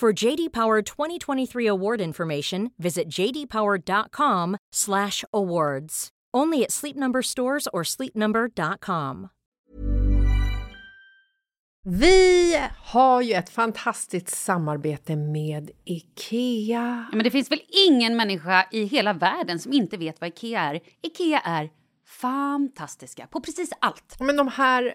For JD Power 2023 award information, visit jdpower.com/awards. Only at Sleep Number stores or sleepnumber.com. Vi har ju ett fantastiskt samarbete med IKEA. Ja, men det finns väl ingen människa i hela världen som inte vet vad Ikea är. Ikea är fantastiska på precis allt. Men de här,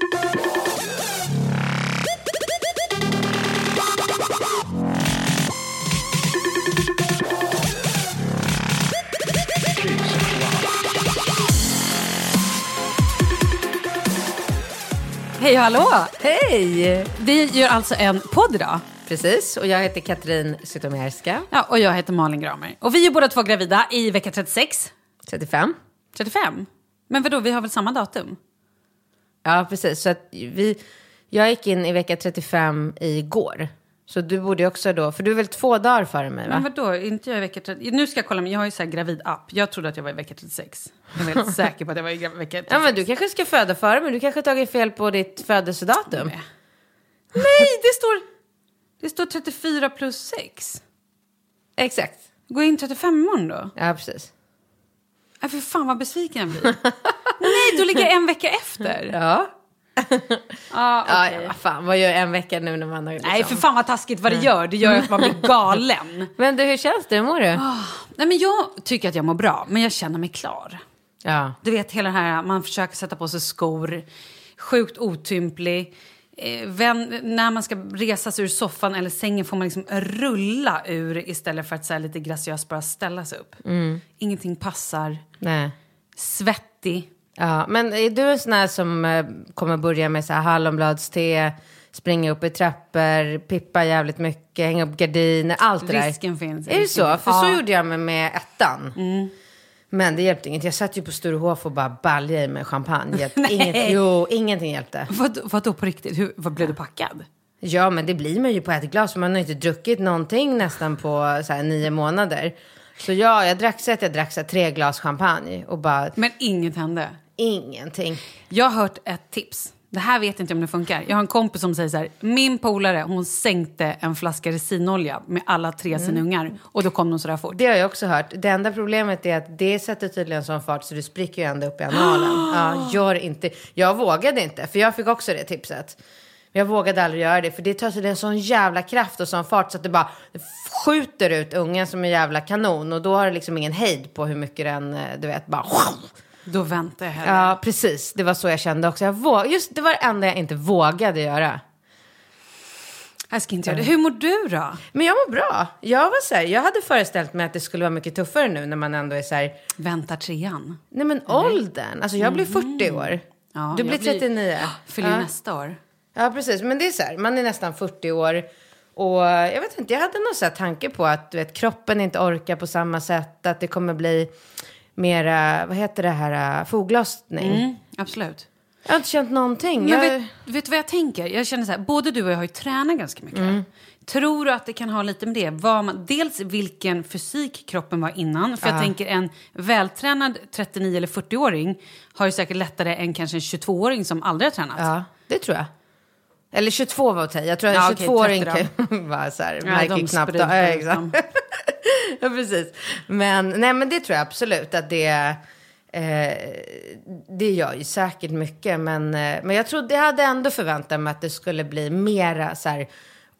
Hej och hallå! Hej! Vi gör alltså en podd idag. Precis, och jag heter Katrin Zytomierska, Ja, och jag heter Malin Gramer. Och vi är båda två gravida i vecka 36. 35. 35? Men vadå, vi har väl samma datum? Ja, precis. Så att vi, jag gick in i vecka 35 igår. Så du borde också då, för du är väl två dagar före mig va? Men vadå, inte jag i vecka 36? Nu ska jag kolla, men jag har ju så här gravid-app. Jag trodde att jag var i vecka 36. Jag är helt säker på att jag var i vecka 36. Ja men du kanske ska föda före, men du kanske har tagit fel på ditt födelsedatum. Nej. Nej, det står, det står 34 plus 6. Exakt. Jag in 35 imorgon då? Ja, precis. Nej, för fan vad besviken jag blir. Nej, då ligger jag en vecka efter. Ja. Ah, okej. ja, fan, vad gör en vecka nu när man har liksom... Nej, för fan vad taskigt vad det gör. Det gör att man blir galen. Men du, hur känns det? Hur mår du? Nej, men jag tycker att jag mår bra, men jag känner mig klar. Ja. Du vet hela det här, man försöker sätta på sig skor, sjukt otymplig. Eh, vän, när man ska resa sig ur soffan eller sängen får man liksom rulla ur istället för att så här, lite graciöst bara ställa sig upp. Ingenting passar. Nej. Svettig. Ja, men är du en sån här som eh, kommer börja med så här hallonbladste, springa upp i trappor, pippa jävligt mycket, hänga upp gardiner, allt det där? Risken finns. Är det så? För. Mm. så gjorde jag med, med ettan. Men det hjälpte inget. Jag satt ju på Sturehof och bara baljade i mig champagne. Hjälpte inget, jo, ingenting hjälpte. Vad, vadå på riktigt? Hur, vad blev du packad? Ja, men det blir man ju på ett glas. För man har inte druckit någonting nästan på så här, nio månader. Så ja, jag drack så att jag drack så tre glas champagne och bara Men inget hände. ingenting. Jag har hört ett tips. Det här vet jag inte om det funkar. Jag har en kompis som säger så här. Min polare hon sänkte en flaska resinolja med alla tre sina ungar. Och då kom de så där fort. Det har jag också hört. Det enda problemet är att det sätter tydligen sån fart så du spricker ju ända upp i analen. Ja, gör inte. Jag vågade inte, för jag fick också det tipset. Jag vågade aldrig göra det, för det tar tydligen sån jävla kraft och sån fart så att det bara skjuter ut ungen som en jävla kanon. Och då har det liksom ingen hejd på hur mycket den, eh, du vet, bara... Då väntar jag hellre. Ja, precis. Det var så jag kände också. Jag våg... Just det var det enda jag inte vågade göra. Jag ska inte göra det. Hur mår du då? Men jag mår bra. Jag var så här, jag hade föreställt mig att det skulle vara mycket tuffare nu när man ändå är så här, Väntar trean? nej men åldern. Alltså jag blir 40 år. Mm. Ja, du blir blir- 39. Fyller ja. nästa år. Ja, precis. Men det är så här, man är nästan 40 år. Och jag vet inte, jag hade någon så tanke på att du vet, kroppen inte orkar på samma sätt. Att det kommer bli mera, vad heter det här, foglossning. Mm, absolut. Jag har inte känt någonting. Men jag... vet, vet du vad jag tänker? Jag känner så här, både du och jag har ju tränat ganska mycket. Mm. Tror du att det kan ha lite med det? Vad man, dels vilken fysik kroppen var innan. För jag tänker en vältränad 39 eller 40-åring har ju säkert lättare än kanske en 22-åring som aldrig har tränat. Ja, det tror jag. Eller 22 var i. Jag tror att Ja, en okej, 22-åring 30 då. kan vara så här, Ja, märker knappt. Ja, exakt. ja, precis. Men, nej, men det tror jag absolut att det... Eh, det gör ju säkert mycket. Men, eh, men jag trodde, jag hade ändå förväntat mig att det skulle bli mera så här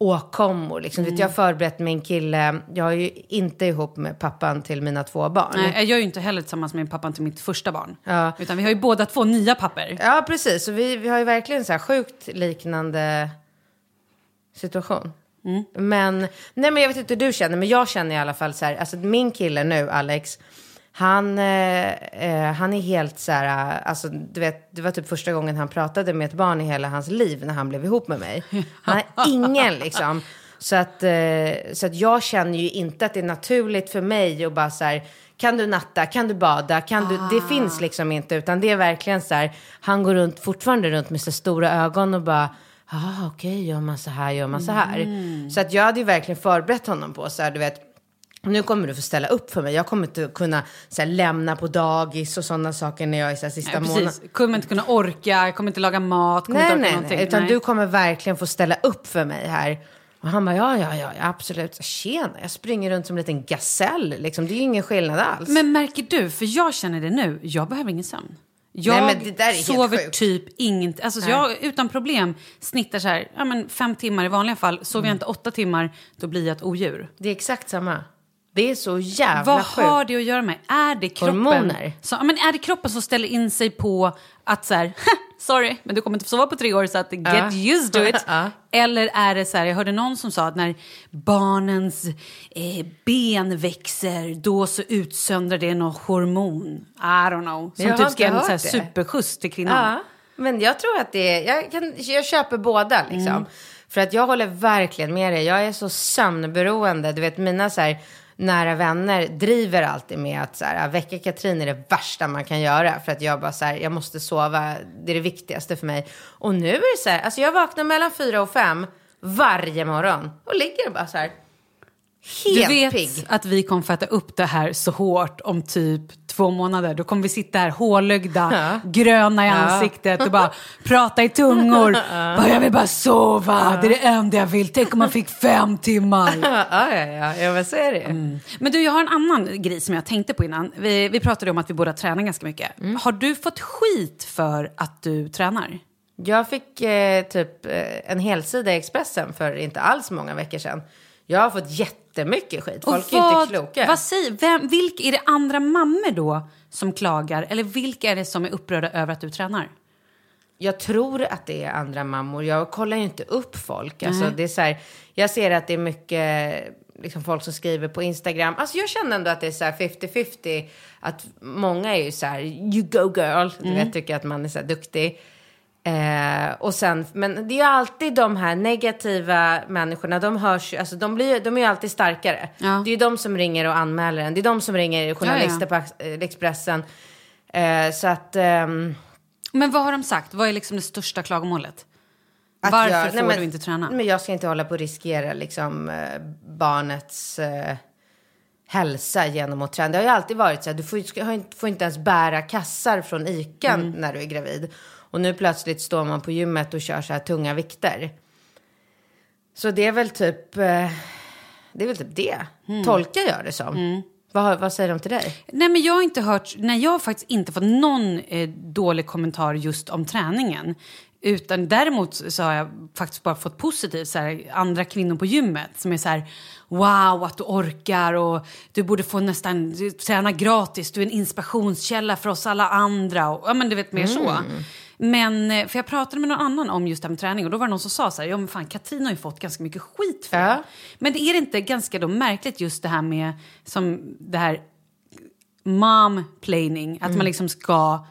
åkommor. Liksom. Vet, jag har förberett min kille. Jag är ju inte ihop med pappan till mina två barn. Nej, jag är ju inte heller tillsammans med pappan till mitt första barn. Ja. Utan vi har ju båda två nya papper. Ja, precis. Så vi, vi har ju verkligen så här sjukt liknande situation. Men, nej men jag vet inte hur du känner, men jag känner i alla fall så här, alltså min kille nu, Alex, han, eh, eh, han är helt så här, eh, alltså du vet, det var typ första gången han pratade med ett barn i hela hans liv när han blev ihop med mig. Han har ingen liksom. Så att, eh, så att jag känner ju inte att det är naturligt för mig att bara så här, kan du natta, kan du bada, kan du, det finns liksom inte, utan det är verkligen så här, han går runt, fortfarande runt med så stora ögon och bara, ah, okej, gör man så här, gör man så här. Så att jag hade ju verkligen förberett honom på så här, du vet, nu kommer du få ställa upp för mig. Jag kommer inte kunna så här, lämna på dagis och sådana saker när jag är så här, sista månaden. precis. Kommer inte kunna orka, jag kommer inte laga mat, kommer Nej, inte orka nej, någonting. nej. Utan Nej. du kommer verkligen få ställa upp för mig här. Och han bara, ja, ja, ja, absolut. Tjena, jag springer runt som en liten gasell. Liksom. Det är ju ingen skillnad alls. Men märker du, för jag känner det nu, jag behöver ingen sömn. Jag Nej, men det där är helt sover typ inget. Alltså, jag utan problem snittar så här, ja, men fem timmar i vanliga fall. Sover Mm. jag inte åtta timmar, då blir jag ett odjur. Det är exakt samma. Det är så jävla Vad sjukt. har det att göra med? Är det kroppen, Hormoner. Ja, men är det kroppen som ställer in sig på att så här, sorry, men du kommer inte få sova på tre år så att get Ja. used to it. Ja. Eller är det så här, jag hörde någon som sa att när barnens eh, ben växer då så utsöndrar det någon hormon. I don't know. Som Jag typ ska en så här superskjuts till kvinnan. Ja, men jag tror att det är, jag, kan, jag köper båda liksom. Mm. För att jag håller verkligen med dig. Jag är så sömnberoende. Du vet mina så här nära vänner driver alltid med att så här, väcka Katrin är det värsta man kan göra. För att jag bara så här, jag måste sova. Det är det viktigaste för mig. Och nu är det så här, alltså jag vaknar mellan fyra och fem varje morgon. Och ligger bara så här. Du Helt vet pigg. att vi kommer fatta upp det här så hårt om typ två månader. Då kommer vi sitta här hålögda, gröna i ansiktet och bara prata i tungor. bara, jag vill bara sova, det är det enda jag vill. Tänk om man fick fem timmar. Ja, ja, ja, ja, vad säger det? Men du, jag har en annan grej som jag tänkte på innan. Vi, vi pratade om att vi båda tränar ganska mycket. Mm. Har du fått skit för att du tränar? Jag fick eh, typ eh, en helsida i Expressen för inte alls många veckor sedan. Jag har fått jättemycket skit. Folk är ju inte kloka. Vad säger, vem, vilka, är det andra mammor då som klagar? Eller vilka är det som är upprörda över att du tränar? jag tror att det är andra mammor. Jag kollar ju inte upp folk. Alltså, det är så här, jag ser att det är mycket liksom, folk som skriver på Instagram. Alltså, jag känner ändå att det är så här 50-50. Att många är ju så här, you go girl. Du vet, tycker att man är så här duktig. Eh, och sen, men det är ju alltid de här negativa människorna, de hörs ju- alltså de, blir, de är ju alltid starkare. Ja. Det är ju de som ringer och anmäler en. Det är de som ringer journalister på eh, Expressen. Eh, så att... ehm, Men vad har de sagt? Vad är liksom det största klagomålet? Att Varför jag- får nej, men- du inte träna? Men jag ska inte hålla på och riskera liksom, eh, barnets eh, hälsa genom att träna. Det har ju alltid varit så här, du får, ska- får inte ens bära kassar från ICA Mm. när du är gravid. Och nu plötsligt står man på gymmet och kör så här tunga vikter. Så det är väl typ, eh, det är väl typ det. Mm. Tolkar jag det som. Vad, vad säger de till dig? Nej, men jag har inte hört, nej, jag har faktiskt inte fått någon eh, dålig kommentar just om träningen. Utan däremot så har jag faktiskt bara fått positivt, så här, andra kvinnor på gymmet som är så här, wow att du orkar och du borde få nästan träna gratis, du är en inspirationskälla för oss alla andra och ja men du vet mer så. Men, eh, för jag pratade med någon annan om just det här med träning och då var det någon som sa så här, ja men fan Katrin har ju fått ganska mycket skit för Ja. det. Men det är det inte ganska då märkligt just det här med, som det här mom planing, att man liksom ska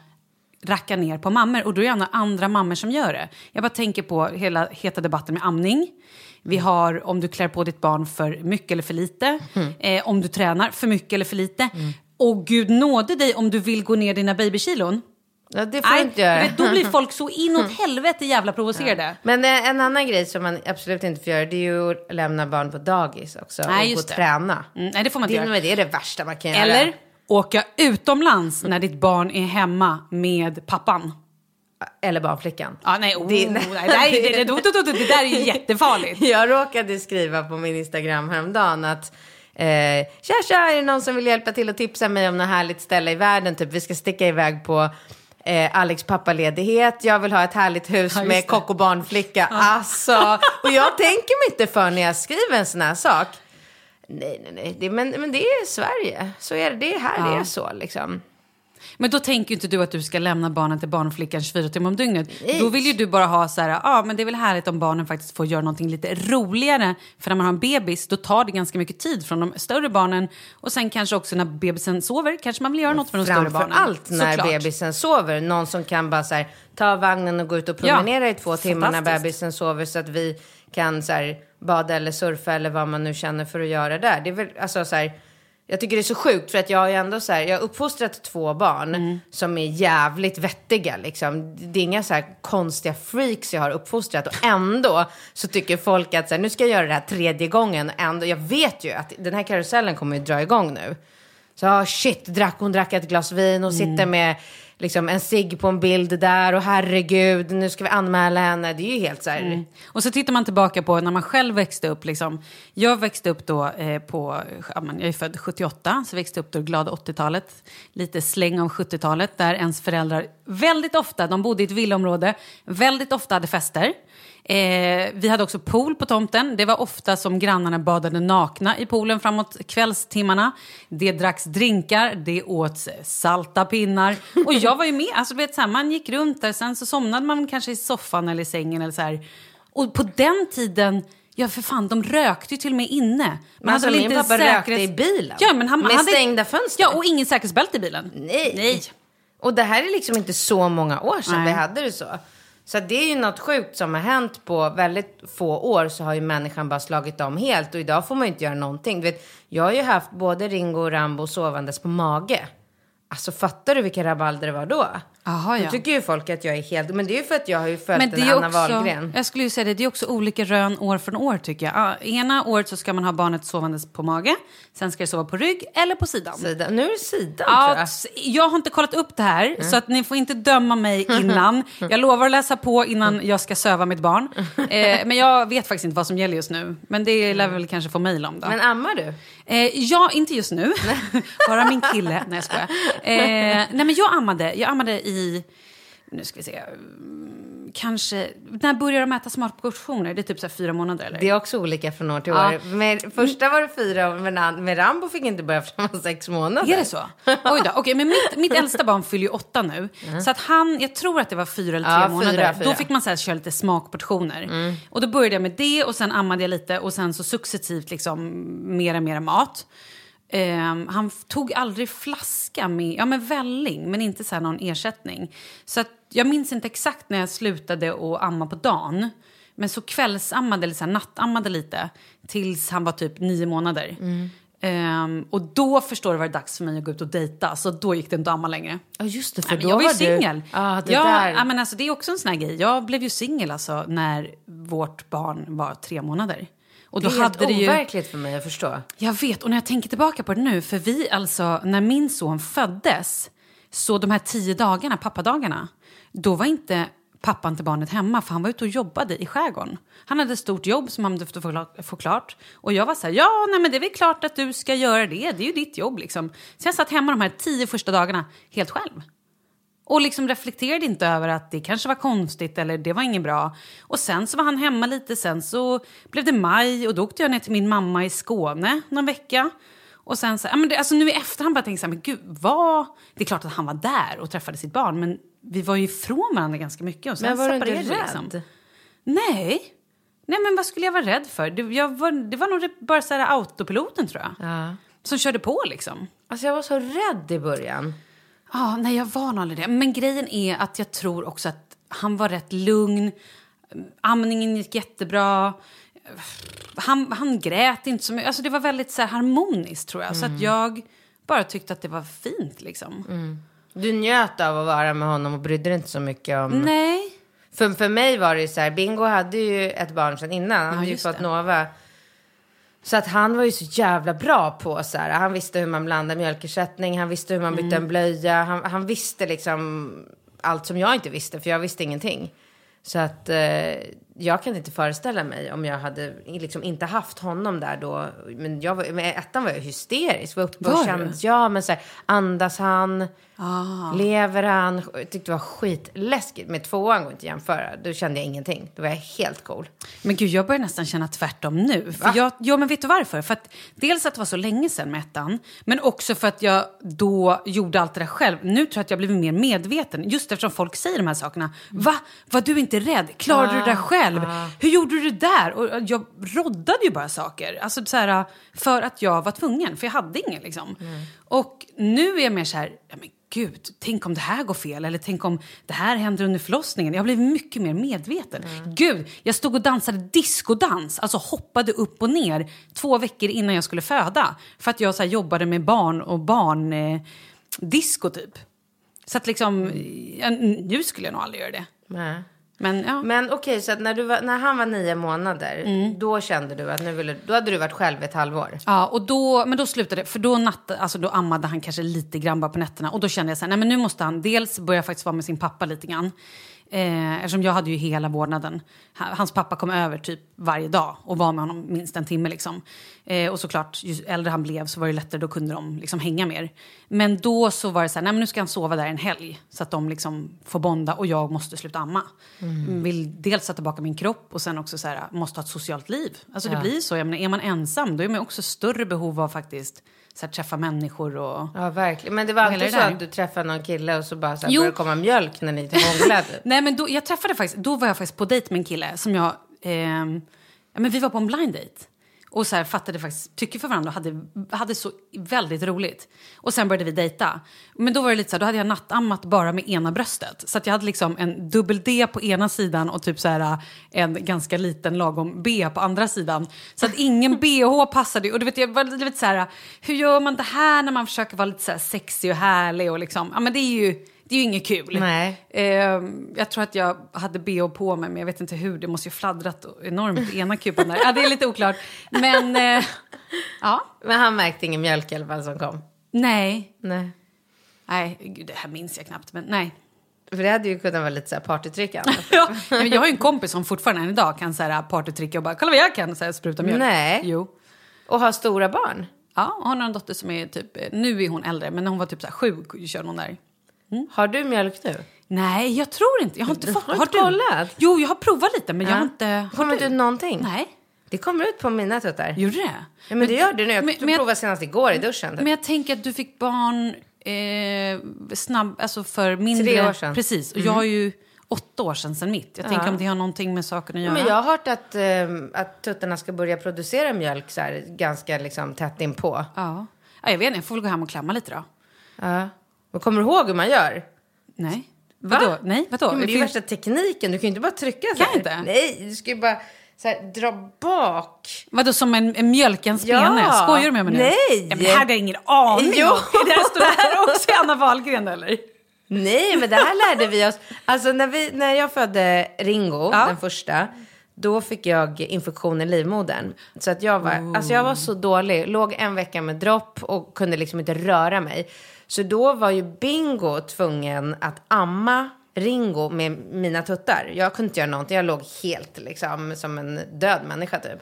racka ner på mammor och då är det gärna andra mammor som gör det. Jag bara tänker på hela heta debatten med amning. Vi har om du klär på ditt barn för mycket eller för lite. Eh, om du tränar för mycket eller för lite. Och gud nåde dig om du vill gå ner dina babykilon. Ja, det får Nej, du inte göra. vet, då blir folk så inåt helvete jävla provocerade. Men eh, en annan grej som man absolut inte får göra det är ju att lämna barn på dagis också. Nej, och gå det. träna. Mm, nej, det får man inte det, göra. det är det värsta man kan göra. Eller åka utomlands när ditt barn är hemma med pappan. Eller barnflickan. Ja, nej, oh, Det- nej, nej, det, det, det, det, det, det där är ju jättefarligt. Jag råkade skriva på min Instagram häromdagen att eh, tja, tja, är det någon som vill hjälpa till och tipsa mig om något härligt ställe i världen? Typ vi ska sticka iväg på eh, Alex pappaledighet. Jag vill ha ett härligt hus Ja, med kock och barnflicka. Alltså, och jag tänker mig inte för när jag skriver en sån här sak. Nej, nej, nej. Det, men, men det är Sverige. Så är det. Det är här det är så liksom. Men då tänker ju inte du att du ska lämna barnen till barnflickan 24 timmar om dygnet. Nej. Då vill ju du bara ha så här, ja ah, men det är väl härligt om barnen faktiskt får göra någonting lite roligare. För när man har en bebis då tar det ganska mycket tid från de större barnen. Och sen kanske också när bebisen sover kanske man vill göra något för de större barnen. allt när Såklart. bebisen sover. Någon som kan bara så här, ta vagnen och gå ut och promenera Ja, i två timmar när bebisen sover så att vi kan så här, bada eller surfa eller vad man nu känner för att göra där. Det är väl, alltså, så här, jag tycker det är så sjukt för att jag har ju ändå så här, jag har uppfostrat två barn Mm. som är jävligt vettiga liksom. Det är inga så här konstiga freaks jag har uppfostrat och ändå så tycker folk att så här, nu ska jag göra det här tredje gången. Ändå, jag vet ju att den här karusellen kommer ju dra igång nu. Så ah, shit, drack, hon drack ett glas vin och sitter med liksom, en cigg på en bild där och herregud, nu ska vi anmäla henne. Det är ju helt så här. Mm. Och så tittar man tillbaka på när man själv växte upp. Liksom. Jag växte upp då eh, på, ja, men jag är född 78, så växte upp då glada 80-talet. Lite släng av 70-talet där ens föräldrar väldigt ofta, de bodde i ett villaområde, väldigt ofta hade fester. Eh, vi hade också pool på tomten. Det var ofta som grannarna badade nakna i poolen framåt kvällstimmarna. Det dracks drinkar, det åts salta pinnar. Och jag var ju med. Alltså, vet, så här, man gick runt där, sen så somnade man kanske i soffan eller i sängen. Eller så här. Och på den tiden, ja för fan, de rökte ju till och med inne. Man Men alltså, min inte pappa rökte i bilen. Ja, men han, Med hade... stängda fönster. Ja, och ingen säkerhetsbälte i bilen. Nej. Nej. Och det här är liksom inte så många år sedan Nej. vi hade det så. Så det är ju något sjukt som har hänt på väldigt få år så har ju människan bara slagit om helt och idag får man ju inte göra någonting. Du vet, jag har ju haft både Ringo och Rambo sovandes på mage. Alltså fattar du vilka rabalder det var då? Jaha, Då ja. tycker ju folk att jag är helt... Men det är ju för att jag har ju följt en Anna Wahlgren. jag skulle ju säga det, det är också olika rön år från år tycker jag. Ena året så ska man ha barnet sovandes på mage, sen ska det sova på rygg eller på sidan. Sida. Nu är det sidan tror Ja, jag. s- jag har inte kollat upp det här, så att ni får inte döma mig innan. Jag lovar att läsa på innan jag ska söva mitt barn. Eh, men jag vet faktiskt inte vad som gäller just nu. Men det lär vi väl kanske få mejl om då. Men ammar du? Eh, ja, inte just nu. Bara min kille. Nej, jag skojar. Eh, nej, men jag ammade. Jag ammade i, nu ska vi se, mm, kanske... När börjar de äta smakportioner? Det är typ så här fyra månader eller? Det är också olika från år till Ja. år. Med, första var det fyra, men med Rambo fick inte börja förrän han var sex månader. Är det så? Oj då. Okej, men mitt, mitt äldsta barn fyller ju åtta nu. Så att han, jag tror att det var fyra eller tre Ja, månader. fyra. Mm. Då fick man så här, köra lite smakportioner. Och då började jag med det och sen ammade jag lite och sen så successivt liksom mera, mera mat. Ehm, han tog aldrig flaska med, ja med välling, men inte så någon ersättning. Så att jag minns inte exakt när jag slutade att amma på dagen. Men så kvällsammade eller så här nattammade lite tills han var typ nio månader. Ehm, och då förstår du var det dags för mig att gå ut och dejta. Så då gick det inte att amma längre. Ja, just det, för Nej, men då jag var ju du- singel. Ja, det ja, men alltså, det är också en sån här grej. Jag blev ju singel alltså, när vårt barn var tre månader. Och Det då är helt hade det ju... overkligt för mig att förstå. Jag vet, och när jag tänker tillbaka på det nu, för vi alltså, när min son föddes, så de här tio dagarna, pappadagarna, då var inte pappan till barnet hemma för han var ute och jobbade i skärgården. Han hade ett stort jobb som han behövde få klart. Och jag var så här, ja nej men det är väl klart att du ska göra det, det är ju ditt jobb liksom. Så jag satt hemma de här tio första dagarna helt själv. Och liksom reflekterade inte över att det kanske var konstigt eller det var inget bra. Och sen så var han hemma lite, sen så blev det maj och då åkte jag ner till min mamma i Skåne någon vecka. Och sen så, ja men det, alltså nu i efterhand bara jag så här, men gud vad... Det är klart att han var där och träffade sitt barn men vi var ju ifrån varandra ganska mycket och sen Men var du inte rädd? liksom. Nej. Nej men vad skulle jag vara rädd för? Det, jag var, det var nog bara så här autopiloten tror jag. Ja. Som körde på liksom. Alltså jag var så rädd i början. Ja, nej jag var nog aldrig det. Men grejen är att jag tror också att han var rätt lugn. Amningen gick jättebra. Han, han grät inte så mycket. Alltså det var väldigt så här, harmoniskt tror jag. Så att jag bara tyckte att det var fint liksom. Du njöt av att vara med honom och brydde dig inte så mycket om... Nej. För, för mig var det ju så här, Bingo hade ju ett barn sedan innan. Han hade ju fått det. Nova. Så att han var ju så jävla bra på så här. Han visste hur man blandar mjölkersättning, han visste hur man bytte Mm. en blöja. Han, han visste liksom allt som jag inte visste, för jag visste ingenting. Så att eh, jag kan inte föreställa mig om jag hade liksom inte haft honom där då. Men jag var, med ettan var jag hysterisk. Var uppe Var och kände, ja men så här, andas han? Ah. Lever han? Jag tyckte det var skitläskigt. Med tvåan går inte att jämföra. Då kände jag ingenting. Då var jag helt cool. Men gud, jag börjar nästan känna tvärtom nu. För jag, ja, men vet du varför? För att dels att det var så länge sedan med ettan, men också för att jag då gjorde allt det där själv. Nu tror jag att jag blivit mer medveten, just eftersom folk säger de här sakerna. Va? Var du inte rädd? Klarade du det där själv? Hur gjorde du det där? Och jag roddade ju bara saker. Alltså så här, för att jag var tvungen, för jag hade ingen liksom. Och nu är jag mer så här, ja, men gud, tänk om det här går fel eller tänk om det här händer under förlossningen. Jag blivit mycket mer medveten. Gud, jag stod och dansade diskodans, alltså hoppade upp och ner två veckor innan jag skulle föda. För att jag så här, jobbade med barn och barn eh, disco typ. Så att liksom, nu skulle jag nog aldrig göra det. Nej. Men ja. Men okej, så att när, du var, när han var nio månader, Mm. då kände du att nu ville, då hade du varit själv ett halvår. Ja, och då, men då slutade det, för då, natt, alltså då ammade han kanske lite grann bara på nätterna. Och då kände jag så här, nej men nu måste han dels börja faktiskt vara med sin pappa lite grann. Eh, eftersom jag hade ju hela vårdnaden. Ha- Hans pappa kom över typ varje dag och var med honom minst en timme. Liksom. Eh, och såklart, ju äldre han blev så var det lättare, då kunde de liksom hänga mer. Men då så var det så här, nej men nu ska han sova där en helg. Så att de liksom får bonda och jag måste sluta amma. Vill dels ta tillbaka min kropp och sen också så här, måste ha ett socialt liv. Alltså det blir så, jag menar, är man ensam då är man också större behov av faktiskt så här, träffa människor och... Ja, verkligen. Men det var alltid så att du träffade någon kille och så bara så här, började komma mjölk när ni hånglade. Nej men då, jag träffade faktiskt, då var jag faktiskt på dejt med en kille som jag, ehm, ja men vi var på en blind date. Och så här fattade faktiskt tycke för varandra och hade, hade så väldigt roligt. Och sen började vi dejta. Men då var det lite så här, då hade jag nattammat bara med ena bröstet. Så att jag hade liksom en dubbel D på ena sidan och typ så här en ganska liten lagom B på andra sidan. Så att ingen bh passade. Och du vet, jag var lite så här, hur gör man det här när man försöker vara lite så här sexig och härlig och liksom, ja men det är ju, det är ju inget kul. Nej. Eh, jag tror att jag hade bh på mig, men jag vet inte hur. Det måste ju fladdrat enormt i ena kupan där. Ja, det är lite oklart. Men, eh, ja. Men han märkte ingen mjölk i alla fall som kom. Nej. Nej. Nej, gud, det här minns jag knappt. Men nej. För det hade ju kunnat vara lite så här partytrickande. Ja, men jag har ju en kompis som fortfarande än idag kan så här, partytricka och bara kolla vad jag kan så här, spruta mjölk. Nej. Jo. Och ha stora barn. Ja, hon har en dotter som är typ, nu är hon äldre, men när hon var typ så här sju körde hon där. Har du mjölk nu? Nej, jag tror inte. Jag har inte Du fått... har inte kollat? Jo, jag har provat lite, men jag har inte... Har Kommer du? ut någonting? Nej. Det kommer ut på mina tuttar. Gjorde det? Ja, men det gör det nu. Jag men- men jag- provade senast igår i duschen. Typ. Men jag tänker att du fick barn eh, snabb, alltså för mindre... Tre år sedan. Mm. Precis. Och jag har ju åtta år sedan, sen mitt. Jag tänker om det har någonting med saken att göra. Men jag har hört att, ehm, att tuttarna ska börja producera mjölk så här, ganska liksom, tätt inpå. Ja. ja. Jag vet inte, jag får väl gå hem och klamma lite då. Ja. Men kommer du ihåg hur man gör? Nej. Va? Vadå? Nej, vadå? Men det är ju värsta tekniken. Du kan ju inte bara trycka så Kan här. jag inte? Nej, du ska ju bara så här, dra bak. Vadå, som en, en mjölkens Ja. spene? Skojar du med mig nu? Nej. Ja, men det hade jag ingen aning Jo. om. Det här här också Anna Wahlgren, eller? Nej, men det här lärde vi oss. Alltså när, vi, när jag födde Ringo, Ja. den första, då fick jag infektion i livmodern. Så att jag var, alltså jag var så dålig. Låg en vecka med dropp och kunde liksom inte röra mig. Så då var ju Bingo tvungen att amma Ringo med mina tuttar. Jag kunde inte göra någonting. Jag låg helt liksom som en död människa typ.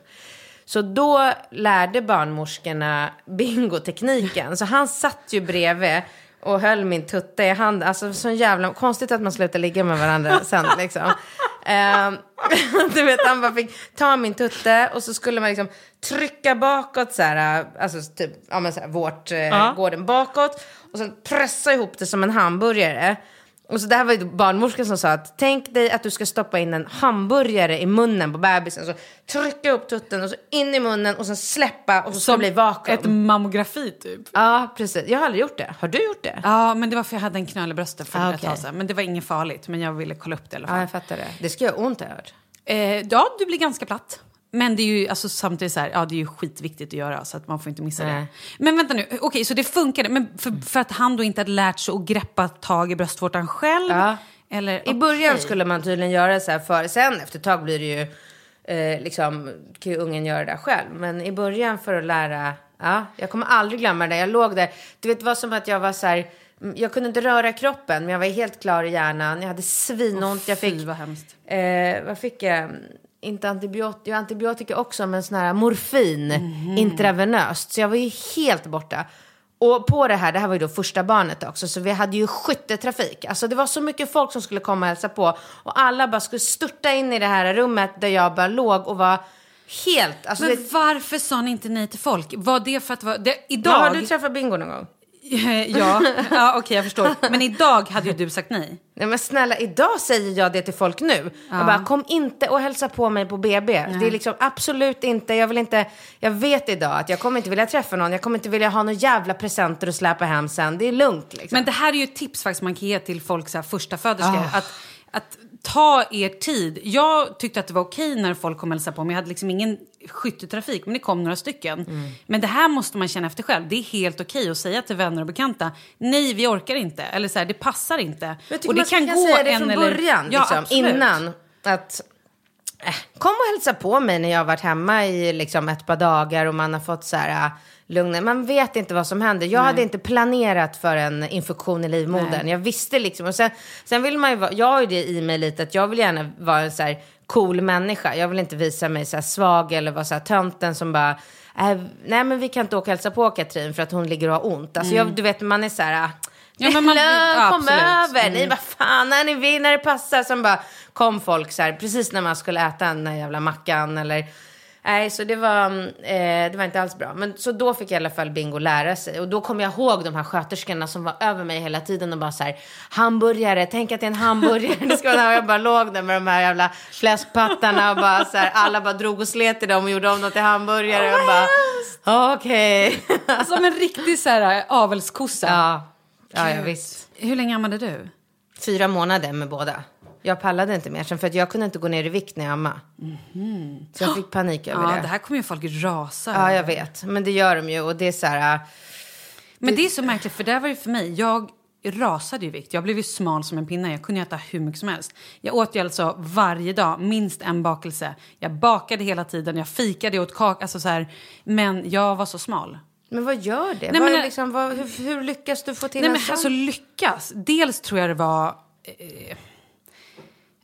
Så då lärde barnmorskorna bingotekniken. Så han satt ju bredvid och höll min tutta i handen. Alltså så jävla konstigt att man slutar ligga med varandra sen liksom. Ehm, du vet, han bara fick ta min tutte och så skulle man liksom trycka bakåt så här, alltså typ, ja men så här, vårt, eh, gården bakåt. Och sen pressa ihop det som en hamburgare. Och så det här var ju barnmorskan som sa att tänk dig att du ska stoppa in en hamburgare i munnen på bebisen. Så trycka upp tutten och så in i munnen och sen släppa och så ska det bli vakuum. ett mammografi, typ. Ja, precis. Jag har aldrig gjort det. Har du gjort det? Ja, men det var för jag hade en knöl i bröstet för Ah, ett tag sedan. Men det var inget farligt, men jag ville kolla upp det i alla Ja, fall. jag fattar det. Det ska göra ont har jag hört. Eh, ja, du blir ganska platt. Men det är ju alltså, samtidigt så här, ja, det är ju skitviktigt att göra så att man får inte missa Nej. det. Men vänta nu, okej så det funkade, men för, för att han då inte hade lärt sig att greppa tag i bröstvårtan själv? Ja. Eller, I början skulle man tydligen göra så här för sen efter ett tag blir det ju eh, liksom kan ju ungen göra det där själv. Men i början för att lära, ja, jag kommer aldrig glömma det. Jag låg där, du vet det var som att jag var så här, mm, jag kunde inte röra kroppen men jag var helt klar i hjärnan. Jag hade svinont, jag Fy fick, vad hemskt. eh, vad fick jag? Inte antibiotika, antibiotika också men sån här morfin Mhm. intravenöst. Så jag var ju helt borta. Och på det här, det här var ju då första barnet också, så vi hade ju skyttetrafik. Alltså det var så mycket folk som skulle komma och hälsa på. Och alla bara skulle störta in i det här rummet där jag bara låg och var helt... Alltså Men det, varför sa ni inte nej till folk? Var det för att var... Det, idag... ja, har du träffat Bingo någon gång? ja, ja okej jag förstår. Men idag hade ju du sagt nej. Nej men snälla, idag säger jag det till folk nu. Jag bara, kom inte och hälsa på mig på BB. Det är liksom absolut inte, jag vill inte, jag vet idag att jag kommer inte vilja träffa någon, jag kommer inte vilja ha några jävla presenter att släpa hem sen. Det är lugnt liksom. Men det här är ju ett tips faktiskt man kan ge till folk, så här, första föderskor. Att, att ta er tid. Jag tyckte att det var okej när folk kom och hälsade på mig. Jag hade liksom ingen skyttetrafik, men det kom några stycken. Men det här måste man känna efter själv. Det är helt okej att säga till vänner och bekanta, nej vi orkar inte. Eller så här, det passar inte. Och det kan kan gå säga det från eller... början, ja, liksom, innan. Att, äh, kom och hälsa på mig när jag har varit hemma i liksom, ett par dagar och man har fått så här äh, lugna. Man vet inte vad som händer. Jag hade inte planerat för en infektion i livmodern. Jag visste liksom. Och sen, sen vill man ju vara, jag har ju det i mig lite att jag vill gärna vara en så här cool människa. Jag vill inte visa mig så här svag eller vara så här tönten som bara äh, nej men vi kan inte åka och hälsa på Katrin för att hon ligger och har ont. Alltså jag, du vet man är så här, äh, Ja, men man- ja, kom absolut. över, Mm. nej vad fan, när ni vill, när det passar. Sen bara kom folk så här, precis när man skulle äta den där jävla mackan eller Nej, så det var, mm, eh, det var inte alls bra. Men så då fick i alla fall Bingo lära sig. Och då kommer jag ihåg de här sköterskorna som var över mig hela tiden och bara så här, hamburgare, tänk att det är en hamburgare. det ska vara, jag bara låg där med de här jävla fläskpattarna och bara så här, alla bara drog och slet i dem och gjorde om dem till hamburgare. och bara, okej. Som en riktig så här, avelskossa. ja, ja, ja, visst. Hur länge ammade du? Fyra månader med båda. Jag pallade inte mer sen för att jag kunde inte gå ner i vikt när jag ammade. Så jag fick panik över Ja, det. det här kommer ju folk rasa Ja, jag vet. Men det gör de ju och det är så här... äh, Men det är så märkligt, för det var ju för mig. Jag rasade i vikt. Jag blev ju smal som en pinne. Jag kunde äta hur mycket som helst. Jag åt ju alltså varje dag minst en bakelse. Jag bakade hela tiden, jag fikade, jag åt kaka. Alltså så här. Men jag var så smal. Men vad gör det? Nej, vad men- liksom, vad, hur, hur lyckas du få till Nej en men sån? alltså lyckas. Dels tror jag det var... Eh,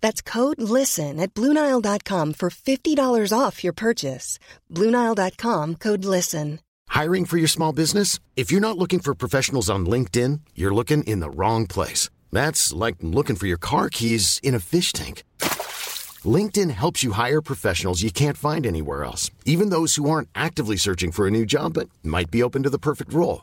That's code LISTEN at Bluenile.com for $50 off your purchase. Bluenile.com code LISTEN. Hiring for your small business? If you're not looking for professionals on LinkedIn, you're looking in the wrong place. That's like looking for your car keys in a fish tank. LinkedIn helps you hire professionals you can't find anywhere else, even those who aren't actively searching for a new job but might be open to the perfect role.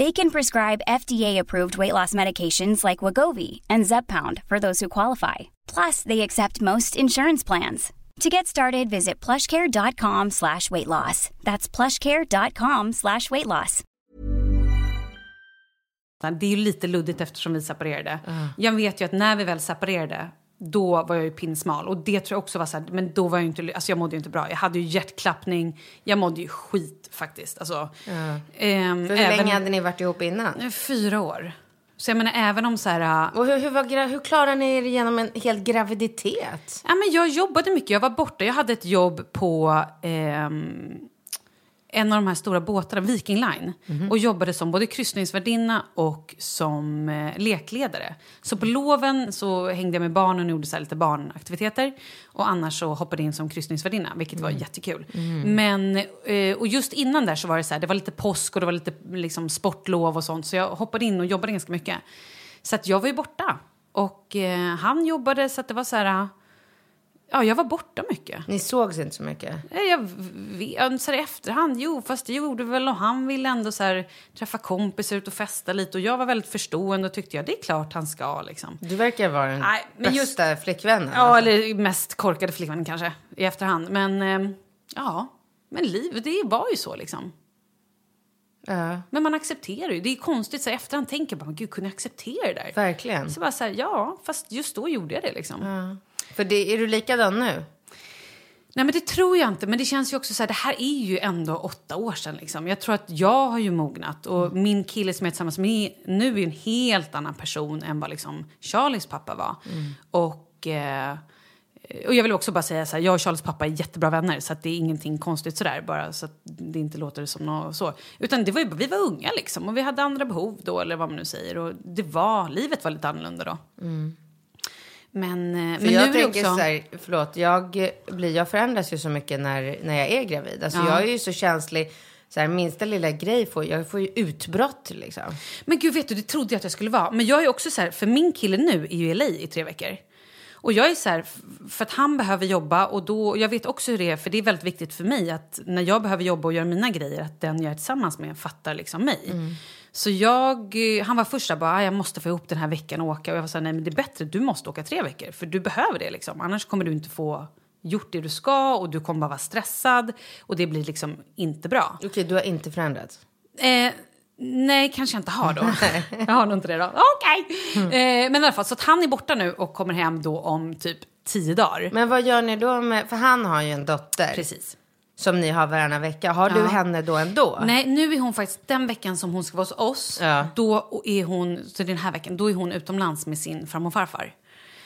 They can prescribe FDA-approved weight loss medications like Wagovi and Zepbound for those who qualify. Plus, they accept most insurance plans. To get started, visit plushcare.com slash weight loss. That's plushcare.com slash weight loss. Det är ju lite luddigt eftersom vi separerade. Jag vet ju att när vi väl separerade då var jag ju pinsmal och det tror jag också var så här, men då var jag inte, alltså jag mådde ju inte bra. Jag hade ju hjärtklappning, jag mådde ju skit faktiskt. Alltså, ehm, För hur länge hade ni varit ihop innan? Fyra år. Så jag menar även om så här... Och hur, hur, var, hur klarar ni er igenom en hel graviditet? Ja, men jag jobbade mycket, jag var borta. Jag hade ett jobb på ehm, en av de här stora båtarna, Viking Line. Och jobbade som både kryssningsvärdinna och som eh, lekledare. Så på loven så hängde jag med barnen och gjorde så lite barnaktiviteter. Och annars så hoppade jag in som kryssningsvärdinna, vilket var jättekul. Men, eh, och just innan där så var det så här, det var lite påsk och det var lite liksom, sportlov och sånt. Så jag hoppade in och jobbade ganska mycket. Så att jag var ju borta. Och eh, han jobbade så att det var så här... Ja, jag var borta mycket. Ni sågs inte så mycket? Jag vet, så här i efterhand, jo, fast det gjorde väl och han ville ändå så här, träffa kompisar ut och festa lite och jag var väldigt förstående och tyckte jag det är klart han ska liksom. Du verkar vara den Nej, men bästa flickvännen. Ja, eller mest korkade flickvän kanske i efterhand. Men eh, ja, men livet det var ju så liksom. Ja, Men man accepterar ju. Det är konstigt så här, efterhand tänker man, gud kunde jag acceptera det där? verkligen. Så bara så här, ja, fast just då gjorde jag det liksom. För det, är du likadan nu? Nej men det tror jag inte. Men det känns ju också så här, det här är ju ändå åtta år sedan liksom. Jag tror att jag har ju mognat och min kille som jag är tillsammans med nu är en helt annan person än vad liksom Charlies pappa var. Och, eh, och jag vill också bara säga så här, jag och Charlies pappa är jättebra vänner så att det är ingenting konstigt sådär bara så att det inte låter som något så. Utan det var ju, vi var unga liksom och vi hade andra behov då eller vad man nu säger och det var, livet var lite annorlunda då. Men, eh, För men jag nu tänker också... så här, förlåt, jag, blir, jag förändras ju så mycket när, när jag är gravid. Alltså Ja. jag är ju så känslig, så här, minsta lilla grej får, jag får ju utbrott liksom. Men gud, vet du, det trodde jag att jag skulle vara. Men jag är också så här, för min kille nu är ju i LA i tre veckor. Och jag är så här, för att han behöver jobba och då, jag vet också hur det är, för det är väldigt viktigt för mig att när jag behöver jobba och göra mina grejer, att den jag är tillsammans med fattar liksom mig. Så jag, eh, han var först där bara, "Ah, jag måste få ihop den här veckan och åka. Och jag var så här, nej men det är bättre, du måste åka tre veckor. För du behöver det liksom, annars kommer du inte få gjort det du ska och du kommer bara vara stressad och det blir liksom inte bra. Okej, du har inte förändrats? Eh, nej, kanske jag inte har då. jag har nog inte det då. Okej! Eh, men i alla fall, så att han är borta nu och kommer hem då om typ tio dagar. Men vad gör ni då med, för han har ju en dotter Precis. Som ni har varannan vecka. Har du Ja. henne då ändå? Nej, nu är hon faktiskt, den veckan som hon ska vara hos oss, Ja. då är hon, så den här veckan, då är hon utomlands med sin farmor och farfar.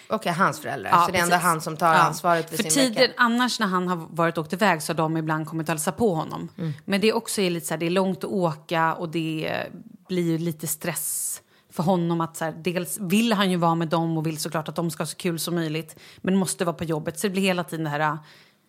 Okej, hans föräldrar. Ja, så det är ändå han som tar Ja. ansvaret för, för sin tiden, vecka. Annars när han har varit åkt iväg så har de ibland kommit och hälsat på honom. Mm. Men det är också lite så här, det är långt att åka och det blir ju lite stress för honom. att så här, Dels vill han ju vara med dem och vill såklart att de ska ha så kul som möjligt. Men måste vara på jobbet. Så det blir hela tiden det här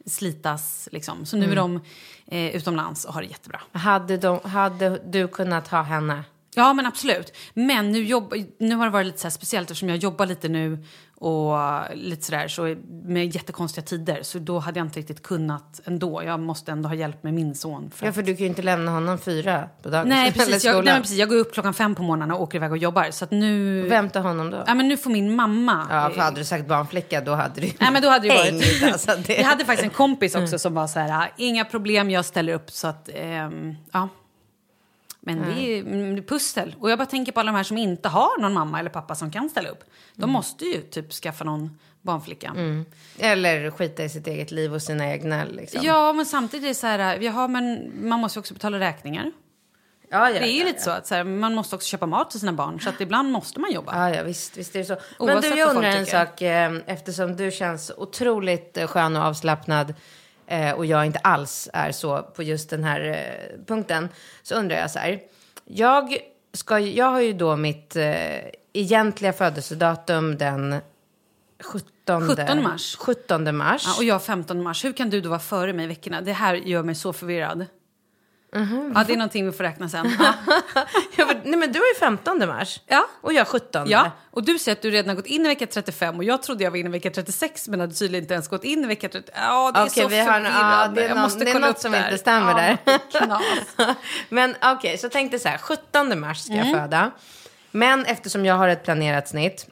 slitas liksom. Så nu Mm. är de eh, utomlands och har det jättebra. Hade, de, hade du kunnat ha henne? Ja, men absolut. Men nu, jobb, nu har det varit lite så speciellt eftersom jag jobbar lite nu och lite sådär så med jättekonstiga tider. Så då hade jag inte riktigt kunnat ändå. Jag måste ändå ha hjälp med min son. Ja, för du kan ju inte lämna honom fyra på dagen. Nej, precis. Jag, nej, precis. Jag går upp klockan fem på morgonen och åker iväg och jobbar. Så nu... Vem tar honom då? Ja, men nu får min mamma... Ja, för hade du sagt barnflicka då hade du Nej, men då hade det varit... alltså, det- Jag hade faktiskt en kompis också som var så här, "Ah, inga problem, jag ställer upp. Så att, ehm, ja. Men det är mm, det är pussel. Och jag bara tänker på alla de här som inte har någon mamma eller pappa som kan ställa upp. De måste ju typ skaffa någon barnflicka. Eller skita i sitt eget liv och sina egna liksom. Ja, men samtidigt är det så här, jaha, men man måste ju också betala räkningar. ja, ja, Det är ju ja, lite så att så här, man måste också köpa mat till sina barn. Så att ibland måste man jobba. Ja, ja visst, visst är det så. Men Oavsett du, jag undrar en tycker. sak. eh, Eftersom du känns otroligt skön och avslappnad eh, och jag inte alls är så på just den här eh, punkten. Så undrar jag så här. Jag, ska, jag har ju då mitt eh, egentliga födelsedatum den 17, 17 mars. 17 mars. Ja, och jag 15 mars. Hur kan du då vara före mig i veckorna? Det här gör mig så förvirrad. Ja, det är någonting vi får räkna sen. Ja. Men- Nej men du är ju 15 mars. Ja. Och jag 17. ja, och du säger att du redan har gått in i vecka 35 och jag trodde jag var inne i vecka 36 men hade tydligen inte ens gått in i vecka 30. Ja, det är Okej, så vi har- förvirrande. ja, det är jag någon- måste det är något som där. inte stämmer där. Knas. Men okej, så tänkte så här, 17 mars ska Mm. jag föda. Men eftersom jag har ett planerat snitt,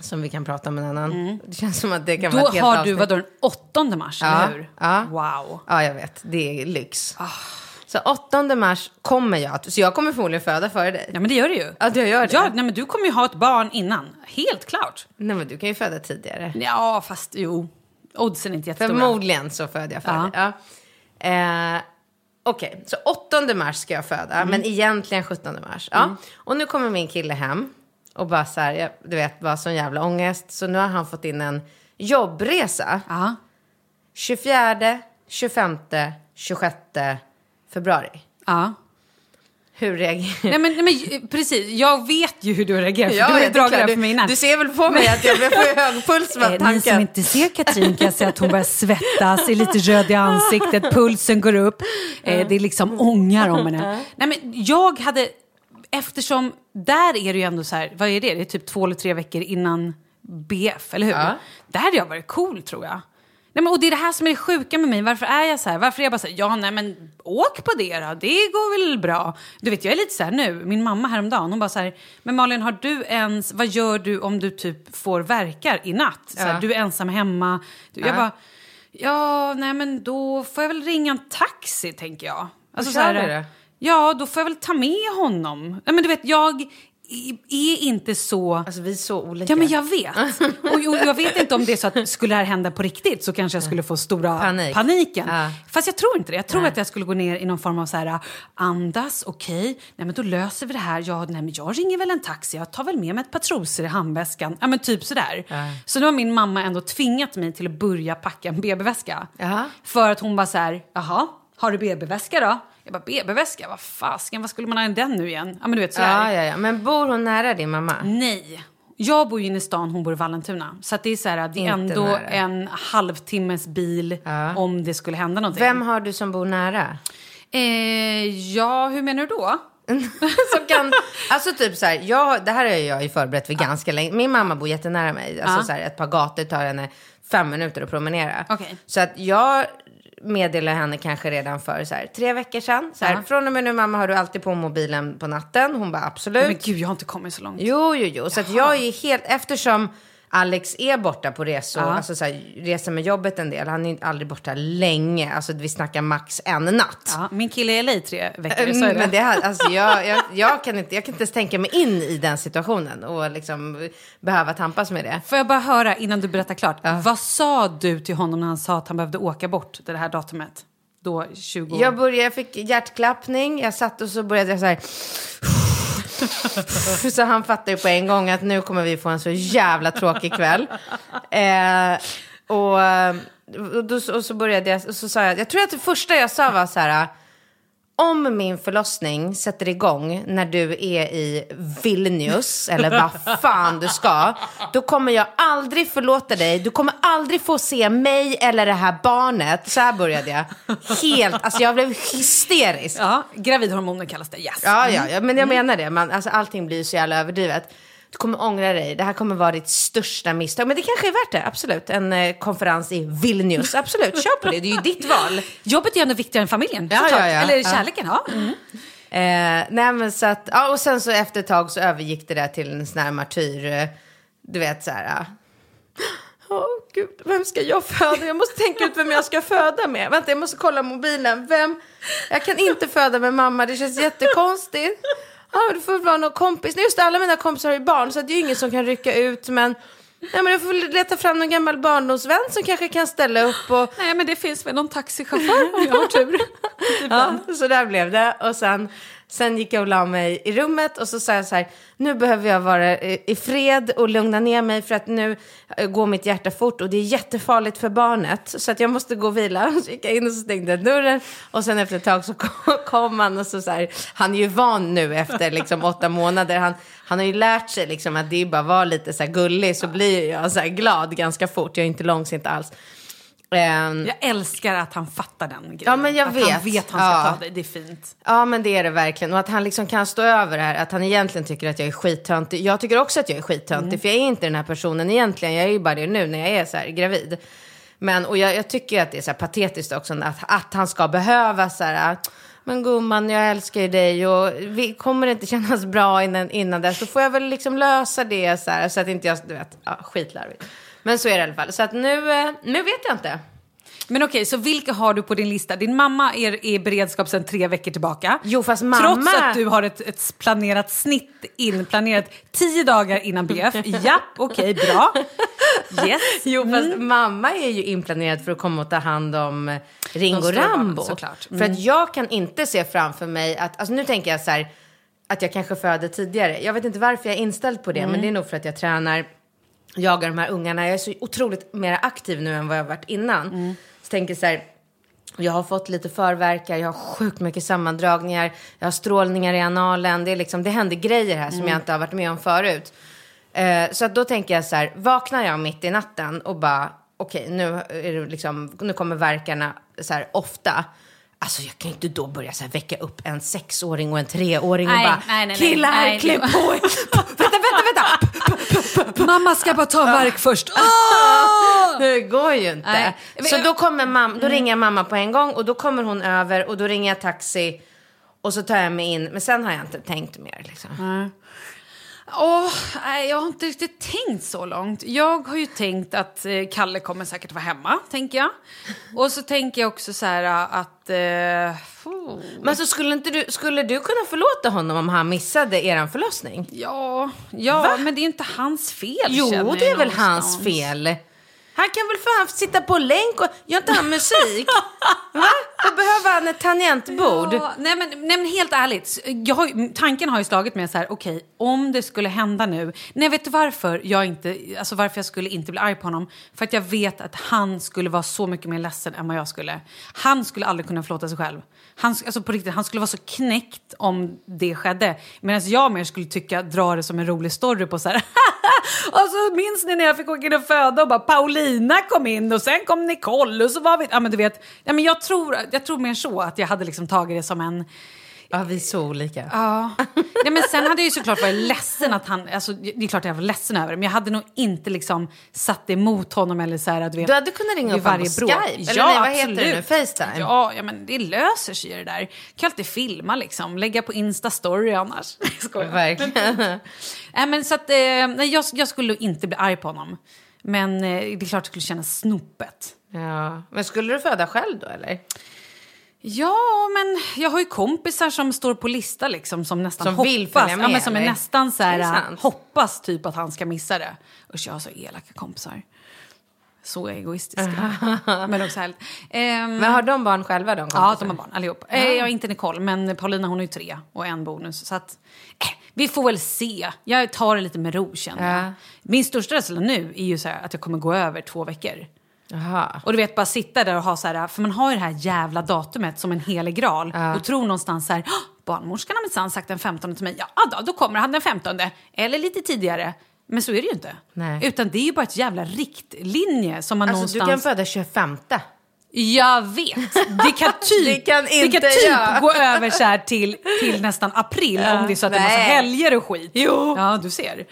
som vi kan prata om en annan. Det känns som att det kan vara Mm. Då ett helt har du vadå den 8 mars, Ja, eller hur? ja. Wow. Ja, jag vet. Det är lyx. Ah. Så 8 mars kommer jag, att- så jag kommer förmodligen föda före dig. Ja, men det gör du ju. Ja, du gör det. Ja, nej, men du kommer ju ha ett barn innan. Helt klart. Nej, men du kan ju föda tidigare. Ja, fast jo. Oddsen är inte jättestora. Förmodligen så föder jag före Ja. dig. Ja. Eh, Okej, så 8 mars ska jag föda, Mm. men egentligen 17 mars. Ja. Och nu kommer min kille hem och bara så här, jag, du vet, bara sån jävla ångest. Så nu har han fått in en jobbresa. Ja. 24, 25, 26 februari. ja. Hur reagerar Nej, men, nej, men precis. Jag vet ju hur du reagerar. För Ja, du har ju dragit det för mig innan. Du, du ser väl på mig att jag blir för hög puls med Eh, Ni som tanken. inte ser Katrin kan se att hon börjar svettas, är lite röd i ansiktet, pulsen går upp. Eh, det är liksom ångar om henne. Nej, men jag hade, eftersom där är det ju ändå så här, vad är det? Det är typ två eller tre veckor innan BF, eller hur? Ja. Där hade jag varit cool tror jag. Nej, men, och det är det här som är det sjuka med mig. Varför är jag så här? Varför är jag bara så här, ja nej men åk på det då, det går väl bra. Du vet jag är lite så här nu, min mamma häromdagen, hon bara så här, men Malin har du ens, vad gör du om du typ får verkar i natt? Så här, Ja. Du är ensam hemma. Du, Jag Ja. bara, ja nej men då får jag väl ringa en taxi tänker jag. Alltså, kör så här, det? Ja, då får jag väl ta med honom. Nej men du vet, jag är inte så... Alltså vi är så olika. Ja, men jag vet. Och, och jag vet inte om det är så att skulle det här hända på riktigt så kanske jag skulle få stora Panik. paniken. Ja. Fast jag tror inte det. Jag tror Nej. att jag skulle gå ner i någon form av så här, andas, okej, nej men då löser vi det här. Ja, nej men jag ringer väl en taxi, jag tar väl med mig ett par trosor i handväskan. Ja men typ sådär. Ja. Så nu har min mamma ändå tvingat mig till att börja packa en BB-väska. För att hon bara så här, jaha, har du BB-väska då? Jag bara, BB-väska? Vad fasken, vad skulle man ha i den nu igen? Ja men du vet sådär. Ja, ja, ja. Men bor hon nära din mamma? Nej. Jag bor ju inne i stan, hon bor i Vallentuna. Så att det är, så här, det är Inte ändå nära. en halvtimmes bil Ja. om det skulle hända någonting. Vem har du som bor nära? Eh, ja, hur menar du då? som kan, alltså typ så här, jag, det här har jag ju förberett för ganska länge. Min mamma bor jättenära mig. Alltså Ja. så här, ett par gator tar henne fem minuter att promenera. Okej. Så att jag meddelade henne kanske redan för så här, tre veckor sedan. Så här, Ja. Från och med nu mamma har du alltid på mobilen på natten. Hon bara absolut. Men gud, jag har inte kommit så långt. Jo, jo, jo. Så att jag är helt, eftersom Alex är borta på resor, Ja. alltså så här, reser med jobbet en del. Han är aldrig borta länge. Alltså vi snackar max en natt. Ja, min kille är i LA i tre veckor, Mm, så är det. Men det här, alltså jag, jag, jag, kan inte, jag kan inte ens tänka mig in i den situationen och liksom behöva tampas med det. Får jag bara höra innan du berättar klart. Vad sa du till honom när han sa att han behövde åka bort det här datumet? Då 20 Jag, började, jag fick hjärtklappning, jag satt och så började jag så här. Så han fattade ju på en gång att nu kommer vi få en så jävla tråkig kväll. Eh, och, och, då, och så började jag, och så sa jag, jag tror att det första jag sa var så här om min förlossning sätter igång när du är i Vilnius, eller vad fan du ska, då kommer jag aldrig förlåta dig. Du kommer aldrig få se mig eller det här barnet. Så här började jag. Helt, alltså jag blev hysterisk. Ja, gravidhormoner kallas det, yes. Ja, ja, ja men jag menar det. Man, alltså, allting blir så jävla överdrivet. Du kommer ångra dig. Det här kommer vara ditt största misstag. Men det kanske är värt det, absolut. En eh, konferens i Vilnius, absolut. Kör på det, det är ju ditt val. Jobbet är ändå viktigare än familjen, Ja, såklart. ja, ja. Eller kärleken, ja. Mm. Eh, nej men så att, ja och sen så efter ett tag så övergick det där till en sån här martyr, eh, du vet så här. Åh gud, vem ska jag föda? Jag måste tänka ut vem jag ska föda med. Vänta, jag måste kolla mobilen. Vem? Jag kan inte föda med mamma, det känns jättekonstigt. Ja, det får väl vara någon kompis. Just alla mina kompisar har ju barn så det är ju ingen som kan rycka ut. Men, nej, men jag får väl leta fram någon gammal barndomsvän som kanske kan ställa upp. Och, Nej, men det finns väl någon taxichaufför om jag har tur. Ja, så där blev det. Och sen, sen gick jag och la mig i rummet och så sa jag så här, nu behöver jag vara i fred och lugna ner mig för att nu eh, går mitt hjärta fort och det är jättefarligt för barnet. Så att jag måste gå och vila. Så gick jag in och så stängde jag dörren och sen efter ett tag så kom, kom han och så, så här, han är ju van nu efter liksom åtta månader. Han, han har ju lärt sig liksom att det är bara att vara lite så här gullig så blir jag så här glad ganska fort. Jag är inte långsint alls. Ehm, Jag älskar att han fattar den grejen. Ja, men jag att vet. han vet han ska Ja. ta det. Det är fint. Ja, men det är det verkligen. Och att han liksom kan stå över det här. Att han egentligen tycker att jag är skittöntig. Jag tycker också att jag är skittöntig. För jag är inte den här personen egentligen. Jag är ju bara det nu när jag är så här gravid. Men, och jag, jag tycker att det är så patetiskt också. Att, att han ska behöva så här. Men gumman, jag älskar ju dig och vi kommer det inte kännas bra innan, innan det. Så får jag väl liksom lösa det så här. Så att inte jag, du vet, ja, skitlarvigt. Men så är det i alla fall. Så att nu, eh, nu vet jag inte. Men okej, så vilka har du på din lista? Din mamma är i beredskap sedan tre veckor tillbaka. Jo, fast mamma- Trots att du har ett, ett planerat snitt inplanerat tio dagar innan BF. Ja, okej, bra. Yes. Jo, fast mamma är ju inplanerad för att komma och ta hand om eh, Ringo stora barnen, Rambo. såklart. För att jag kan inte se framför mig att, alltså nu tänker jag så här, att jag kanske föder tidigare. Jag vet inte varför jag är inställd på det, men det är nog för att jag tränar, jagar de här ungarna. Jag är så otroligt mer aktiv nu än vad jag varit innan. Så tänker så här, jag har fått lite förverkar, jag har sjukt mycket sammandragningar, jag har strålningar i analen. Det, är liksom, det händer grejer här som jag inte har varit med om förut. Eh, så då tänker jag så här, vaknar jag mitt i natten och bara, okej, nu, är det liksom, nu kommer verkarna så här ofta. Alltså jag kan ju inte då börja så här väcka upp en sexåring och en treåring och Nej, bara, nej, nej, killar, Nej, klä på vänta, vänta, vänta. Mamma ska bara ta verk först. Åh! Det går ju inte. Nej. Så då, kommer mam- då ringer jag mamma på en gång och då kommer hon över och då ringer jag taxi och så tar jag mig in. Men sen har jag inte tänkt mer. Liksom. Åh, nej, jag har inte riktigt tänkt så långt. Jag har ju tänkt att eh, Kalle kommer säkert vara hemma, tänker jag. Och så tänker jag också så här att... Eh, oh, Men så skulle, inte du, skulle du kunna förlåta honom om han missade eran förlossning? ja, ja Va? men det är ju inte hans fel. Jo, det är väl någonstans. hans fel. Han kan väl fan sitta på länk och... Gör inte han musik? Va? Då behöver han ett tangentbord. Ja, nej, men, nej men helt ärligt, jag har, tanken har ju slagit mig så här, okej, om det skulle hända nu. Nej, vet du varför jag inte, alltså varför jag skulle inte bli arg på honom? För att jag vet att han skulle vara så mycket mer ledsen än vad jag skulle. Han skulle aldrig kunna förlåta sig själv. Han, alltså på riktigt, han skulle vara så knäckt om det skedde. Medan jag mer skulle tycka, dra det som en rolig story på så här. och så minns ni när jag fick åka in och föda och bara Paulina kom in och sen kom Nicole och så var vi... Ja men du vet, ja, men jag, tror, jag tror mer så att jag hade liksom tagit det som en... Ja, vi är så olika. Ja. Nej, men sen hade jag ju såklart varit ledsen att han... Alltså, det är klart jag var ledsen över det, men jag hade nog inte liksom satt emot honom eller så här, du vet. Du hade kunnat ringa upp honom på. Skype, eller nej, vad heter det nu? Facetime? Ja, ja, men det löser sig ju det där. Kan alltid filma liksom, lägga på Insta-story annars. Skojar. Verkligen. Nej, men så att, eh, nej, jag, jag skulle inte bli arg på honom. Men eh, det är klart det skulle kännas snopet. Ja. Men skulle du föda själv då, eller? Ja, men jag har ju kompisar som står på lista liksom som nästan Som hoppas. vill följa med, ja, men som är eller? nästan så Är här, sant? hoppas typ att han ska missa det. Usch, jag har så elaka kompisar. Så egoistiska. men också härligt. Ehm, Men har de barn själva, de Ja, kompisarna? de har barn allihop. Eh, jag är inte Nicole, men Paulina hon är ju tre och en bonus. Så att, eh, vi får väl se. Jag tar det lite med ro känner Ja. jag. Min största rädsla nu är ju så här att jag kommer gå över två veckor. Jaha. Och du vet, bara sitta där och ha så här, för man har ju det här jävla datumet som en helig graal och tror någonstans så här, "Åh, barnmorskan har minsann sagt den 15 till mig, ja då, då kommer han den 15, eller lite tidigare. Men så är det ju inte. Nej. Utan det är ju bara ett jävla riktlinje som man Alltså du någonstans... kan föda 25. Jag vet! Det kan typ, Det kan inte typ jag. gå över så till, till nästan april om det är så att det är massa nej. helger och skit. Jo. Ja, du ser.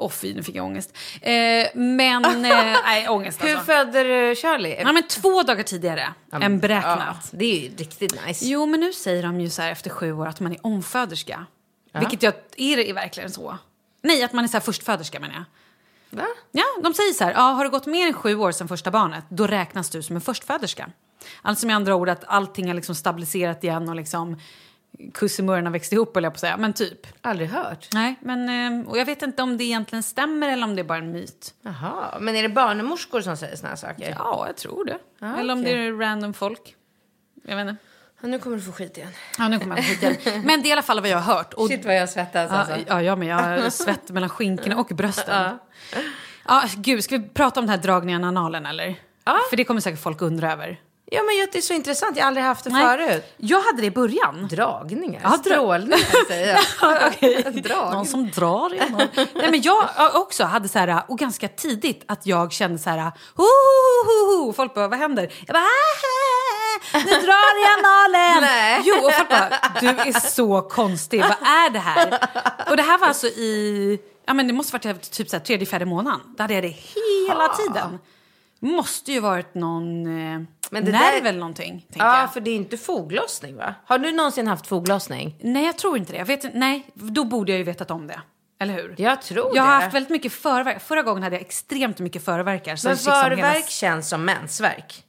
Åh fy, nu fick jag ångest. Eh, men, eh, nej ångest Hur alltså. födde du Charlie? Ja, men två dagar tidigare än beräknat. Ja, det är ju riktigt nice. Jo, men nu säger de ju så här efter sju år att man är omföderska. Vilket jag, är det verkligen så? Nej, att man är så här förstföderska menar jag. Va? Ja, de säger så här, ja, har det gått mer än sju år sedan första barnet, då räknas du som en förstföderska. Alltså med andra ord att allting har liksom stabiliserat igen och liksom kussemurren har växt ihop, eller jag på att säga. Men typ. Aldrig hört. Nej, men, eh, och jag vet inte om det egentligen stämmer eller om det är bara en myt. Jaha, men är det barnmorskor som säger såna här saker? Ja, jag tror det. Ja, eller om det är random folk. Jag vet inte. Ja, nu kommer du få skit igen. Ja, nu kommer jag skit igen. Men det är i alla fall vad jag har hört. Och Shit vad jag svettas Ja, alltså. ja, jag med. Jag svett mellan skinkorna och brösten. Ja. gud, ska vi prata om den här dragningen i analen eller? Ja. För det kommer säkert folk undra över. Ja men det är så intressant, jag har aldrig haft det förut. Jag hade det i början. Dragningar? Ja, dra- Strålningar säger jag. Drag. Någon som drar i någon. Nej, men Jag också hade så här, och ganska tidigt, att jag kände så här... Ho, ho, ho. Folk bara, vad händer? Jag bara... "Ah, Nu drar i analen! Nej. Jo, och folk bara, du är så konstig. Vad är det här? Och det här var alltså i... Ja, men det måste varit typ så här, tredje, fjärde månaden. Där hade jag det hela tiden. Måste ju varit någon eh, Men det nerv där- eller någonting. Ja, jag. för det är inte foglossning va? Har du någonsin haft foglossning? Nej, jag tror inte det. Jag vet, nej, då borde jag ju vetat om det. Eller hur? Jag tror Jag har det. haft väldigt mycket förverk. Förra gången hade jag extremt mycket förverkar. Så Men liksom hela- känns som mensvärk.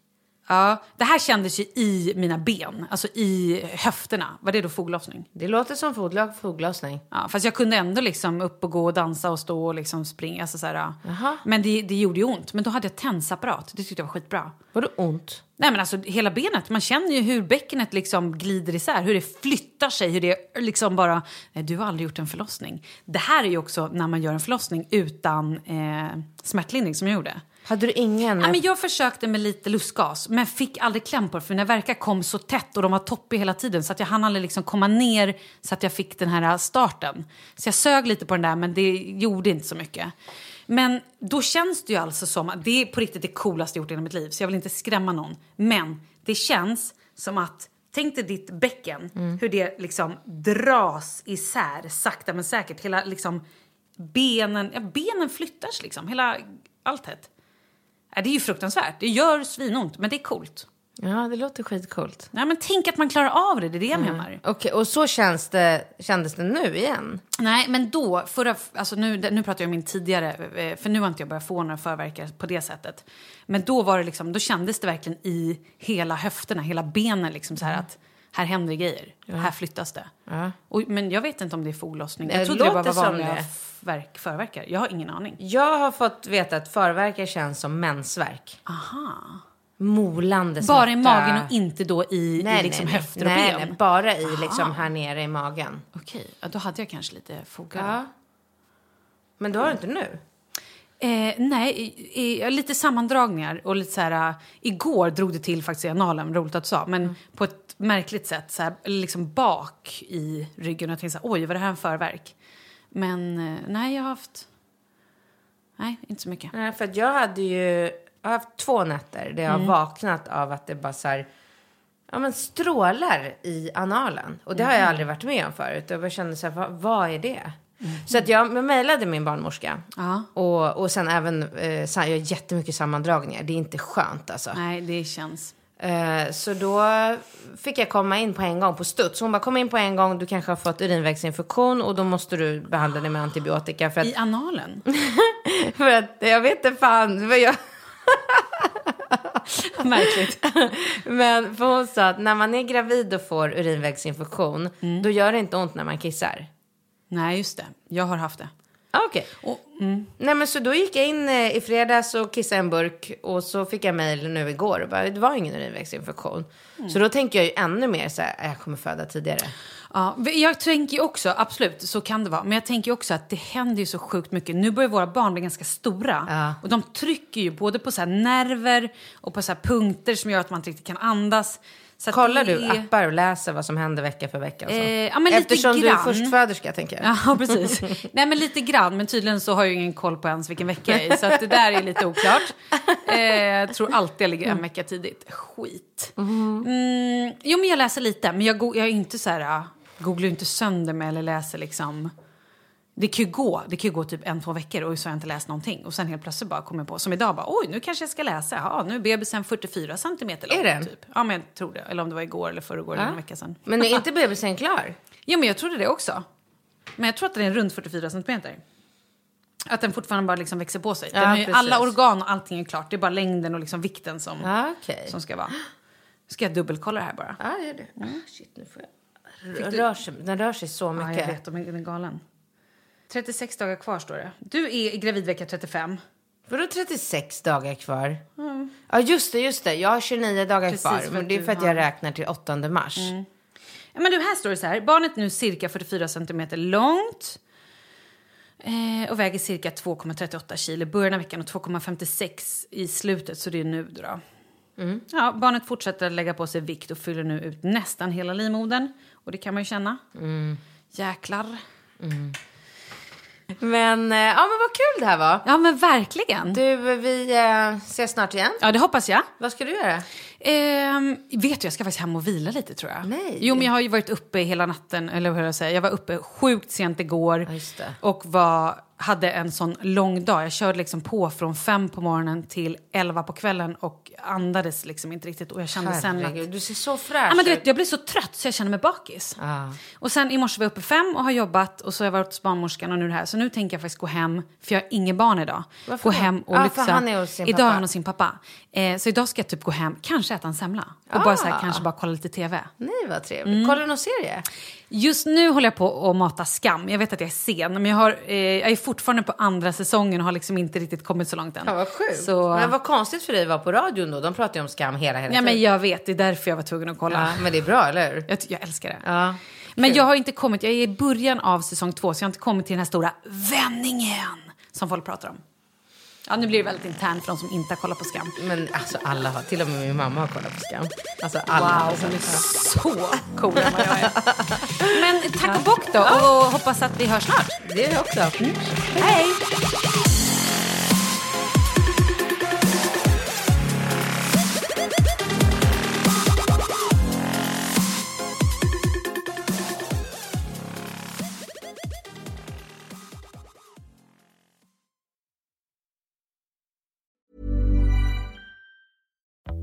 Ja, det här kändes ju i mina ben, alltså i höfterna. Var det då foglossning? Det låter som foglo- foglossning. Ja, fast jag kunde ändå liksom upp och gå och dansa och stå och liksom springa. Alltså så här, ja. Jaha. Men det, det gjorde ju ont. Men då hade jag tensapparat. Det tyckte jag var skitbra. Var det ont? Nej men alltså hela benet, man känner ju hur bäckenet liksom glider isär, hur det flyttar sig, hur det liksom bara... Nej, du har aldrig gjort en förlossning. Det här är ju också när man gör en förlossning utan eh, smärtlindring som jag gjorde. Hade du ingen? Ja, men jag försökte med lite lustgas, men fick aldrig kläm på det för mina verkar kom så tätt och de var toppiga hela tiden så att jag hann aldrig liksom komma ner så att jag fick den här starten. Så jag sög lite på den där men det gjorde inte så mycket. Men då känns det ju alltså som att det är på riktigt det coolaste jag gjort i hela mitt liv så jag vill inte skrämma någon. Men det känns som att Tänk dig ditt bäcken, hur det liksom dras isär sakta men säkert. Hela liksom benen, ja, benen flyttas liksom, hela alltet. Ja, det är ju fruktansvärt. Det gör svinont, men det är coolt. Ja, det låter skitcoolt. Ja, men tänk att man klarar av det, det är det jag menar. Okej, och så känns det, kändes det nu igen? Nej, men då, förra, alltså nu, nu pratar jag om min tidigare, eh, för nu har inte jag börjat få några förverkar på det sättet. Men då var det liksom, då kändes det verkligen i hela höfterna, hela benen liksom så här att här händer grejer, här flyttas det. Och, men jag vet inte om det är foglossning. Det Jag trodde det bara var vanliga det. Verk, förverkar. Jag har ingen aning. Jag har fått veta att förverkar känns som mensvärk. Aha. Molande Bara i smärta. magen och inte då i, i liksom nej, höfter och nej, ben? Nej, bara i liksom här nere i magen. Okej, ja, då hade jag kanske lite fogar. Ja. Men du har det inte nu? Eh, nej, i, i, lite sammandragningar och lite så här... äh, igår drog det till faktiskt i analen, roligt att du sa, men på ett märkligt sätt. Så här, liksom bak i ryggen och jag tänkte så här, oj, var det här en förverk? Men eh, nej, jag har haft... Nej, inte så mycket. Nej, för jag hade ju jag har haft två nätter där jag Mm. har vaknat av att det bara så här, ja men strålar i analen. Och det har Mm. jag aldrig varit med om förut. Jag kände så här, vad, vad är det? Så att jag mejlade min barnmorska. Ja. Och, och sen även, eh, jag har jättemycket sammandragningar. Det är inte skönt alltså. Nej, det känns... Eh, så då fick jag komma in på en gång på studs. Hon bara, kom in på en gång, du kanske har fått urinvägsinfektion och då måste du behandla det med antibiotika. För att, I analen? för att jag vet inte fan jag... Märkligt. Men för hon sa att när man är gravid och får urinvägsinfektion, Mm. då gör det inte ont när man kissar. nej, just det. Jag har haft det. Ah, Okej. Nej men så då gick jag in eh, i fredags och kissade en burk och så fick jag mejl nu igår och bara, det var ingen urinvägsinfektion. Så då tänker jag ju ännu mer så här, "Äh, jag kommer föda tidigare. Ja, jag tänker ju också, absolut, så kan det vara. Men jag tänker också att det händer ju så sjukt mycket. Nu börjar våra barn bli ganska stora. Ja. Och de trycker ju både på så nerver och på så punkter som gör att man inte riktigt kan andas. Så Kollar du är- appar och läser vad som händer vecka för vecka? Och så? Eh, ja, men lite Eftersom du är förstföderska, tänker jag. Ja, precis. Nej, men lite grann. Men tydligen så har jag ingen koll på ens vilken vecka jag är i. Så att det där är lite oklart. Eh, tror alltid jag ligger en vecka tidigt. Skit. Mm, jo, men jag läser lite. Men jag, jag är inte så här... äh, Googlar inte sönder mig eller läser liksom... Det kan ju gå. Det kan ju gå typ en, två veckor och så har jag inte läst någonting. Och sen helt plötsligt bara kommer jag på, som idag bara, oj nu kanske jag ska läsa. Ja, nu är bebisen 44 centimeter lång. Är den? Typ. Ja, men jag tror det. Eller om det var igår eller förrgår eller en vecka sedan. Men är inte bebisen klar? Jo, men jag trodde det också. Men jag tror att den är runt 44 centimeter. Att den fortfarande bara liksom växer på sig. Den Ja, ju alla organ och allting är klart. Det är bara längden och liksom vikten som, Ja, okej. som ska vara. Ska jag dubbelkolla det här bara? Ja, gör det. Ah, shit, nu får jag... Den rör, sig, den rör sig så Ja, mycket. jag vet. Den är galen. 36 dagar kvar står det. Du är i gravidvecka 35. Vadå 36 dagar kvar? Ja, just det, just det. Jag har 29 dagar Precis, kvar. Men det är för att har- jag räknar till 8 mars. Ja, men du, här står det så här. Barnet är nu cirka 44 centimeter långt. Eh, och väger cirka 2,38 kilo i början av veckan och 2,56 i slutet. Så det är nu då. Ja, barnet fortsätter att lägga på sig vikt och fyller nu ut nästan hela livmodern. Och det kan man ju känna. Jäklar. Men, eh, ja, men vad kul det här var. Ja, men verkligen. Du, vi eh, ses snart igen. Ja, det hoppas jag. Vad ska du göra? Ehm, vet du, jag ska faktiskt hem och vila lite tror jag. Nej. Jo, men jag har ju varit uppe hela natten, eller vad jag säga. Jag var uppe sjukt sent igår. Ja. Och var, hade en sån lång dag. Jag körde liksom på från fem på morgonen till elva på kvällen och andades liksom inte riktigt. Och jag kände sen att... Herregud, du ser så fräsch Ja, men du vet, jag blev så trött så jag kände mig bakis. Ja. Och sen i morse var jag uppe fem och har jobbat och så har jag varit hos barnmorskan och nu det här. Så nu tänker jag faktiskt gå hem, för jag har ingen barn idag. Varför gå hem och Ja, lyxa. han är hos sin idag pappa. är han hos sin pappa. Eh, så idag ska jag typ gå hem, kanske äta en semla. Och bara så här, Ah. kanske bara kolla lite tv. Nej, vad trevligt. Mm. Kollar du någon serie? Just nu håller jag på att mata Skam. Jag vet att jag är sen, men jag, har, eh, jag är fortfarande på andra säsongen och har liksom inte riktigt kommit så långt än. Ja, vad sjukt. Så, Men vad konstigt för dig att vara på radion då. De pratar ju om skam hela, hela ja, men tiden. jag vet, det är därför jag var tvungen att kolla. Ja, men det är bra, eller hur? Jag, jag älskar det. Ja. Men jag har inte kommit, jag är i början av säsong två så jag har inte kommit till den här stora vändningen som folk pratar om. Ja, nu blir det väldigt internt för de som inte har kollat på Skam. Men alltså alla har, till och med min mamma har kollat på skam. Alltså alla. Wow, hon är så cool än vad jag är. Men tack och bock då och hoppas att vi hörs snart. Det är jag också. Hej!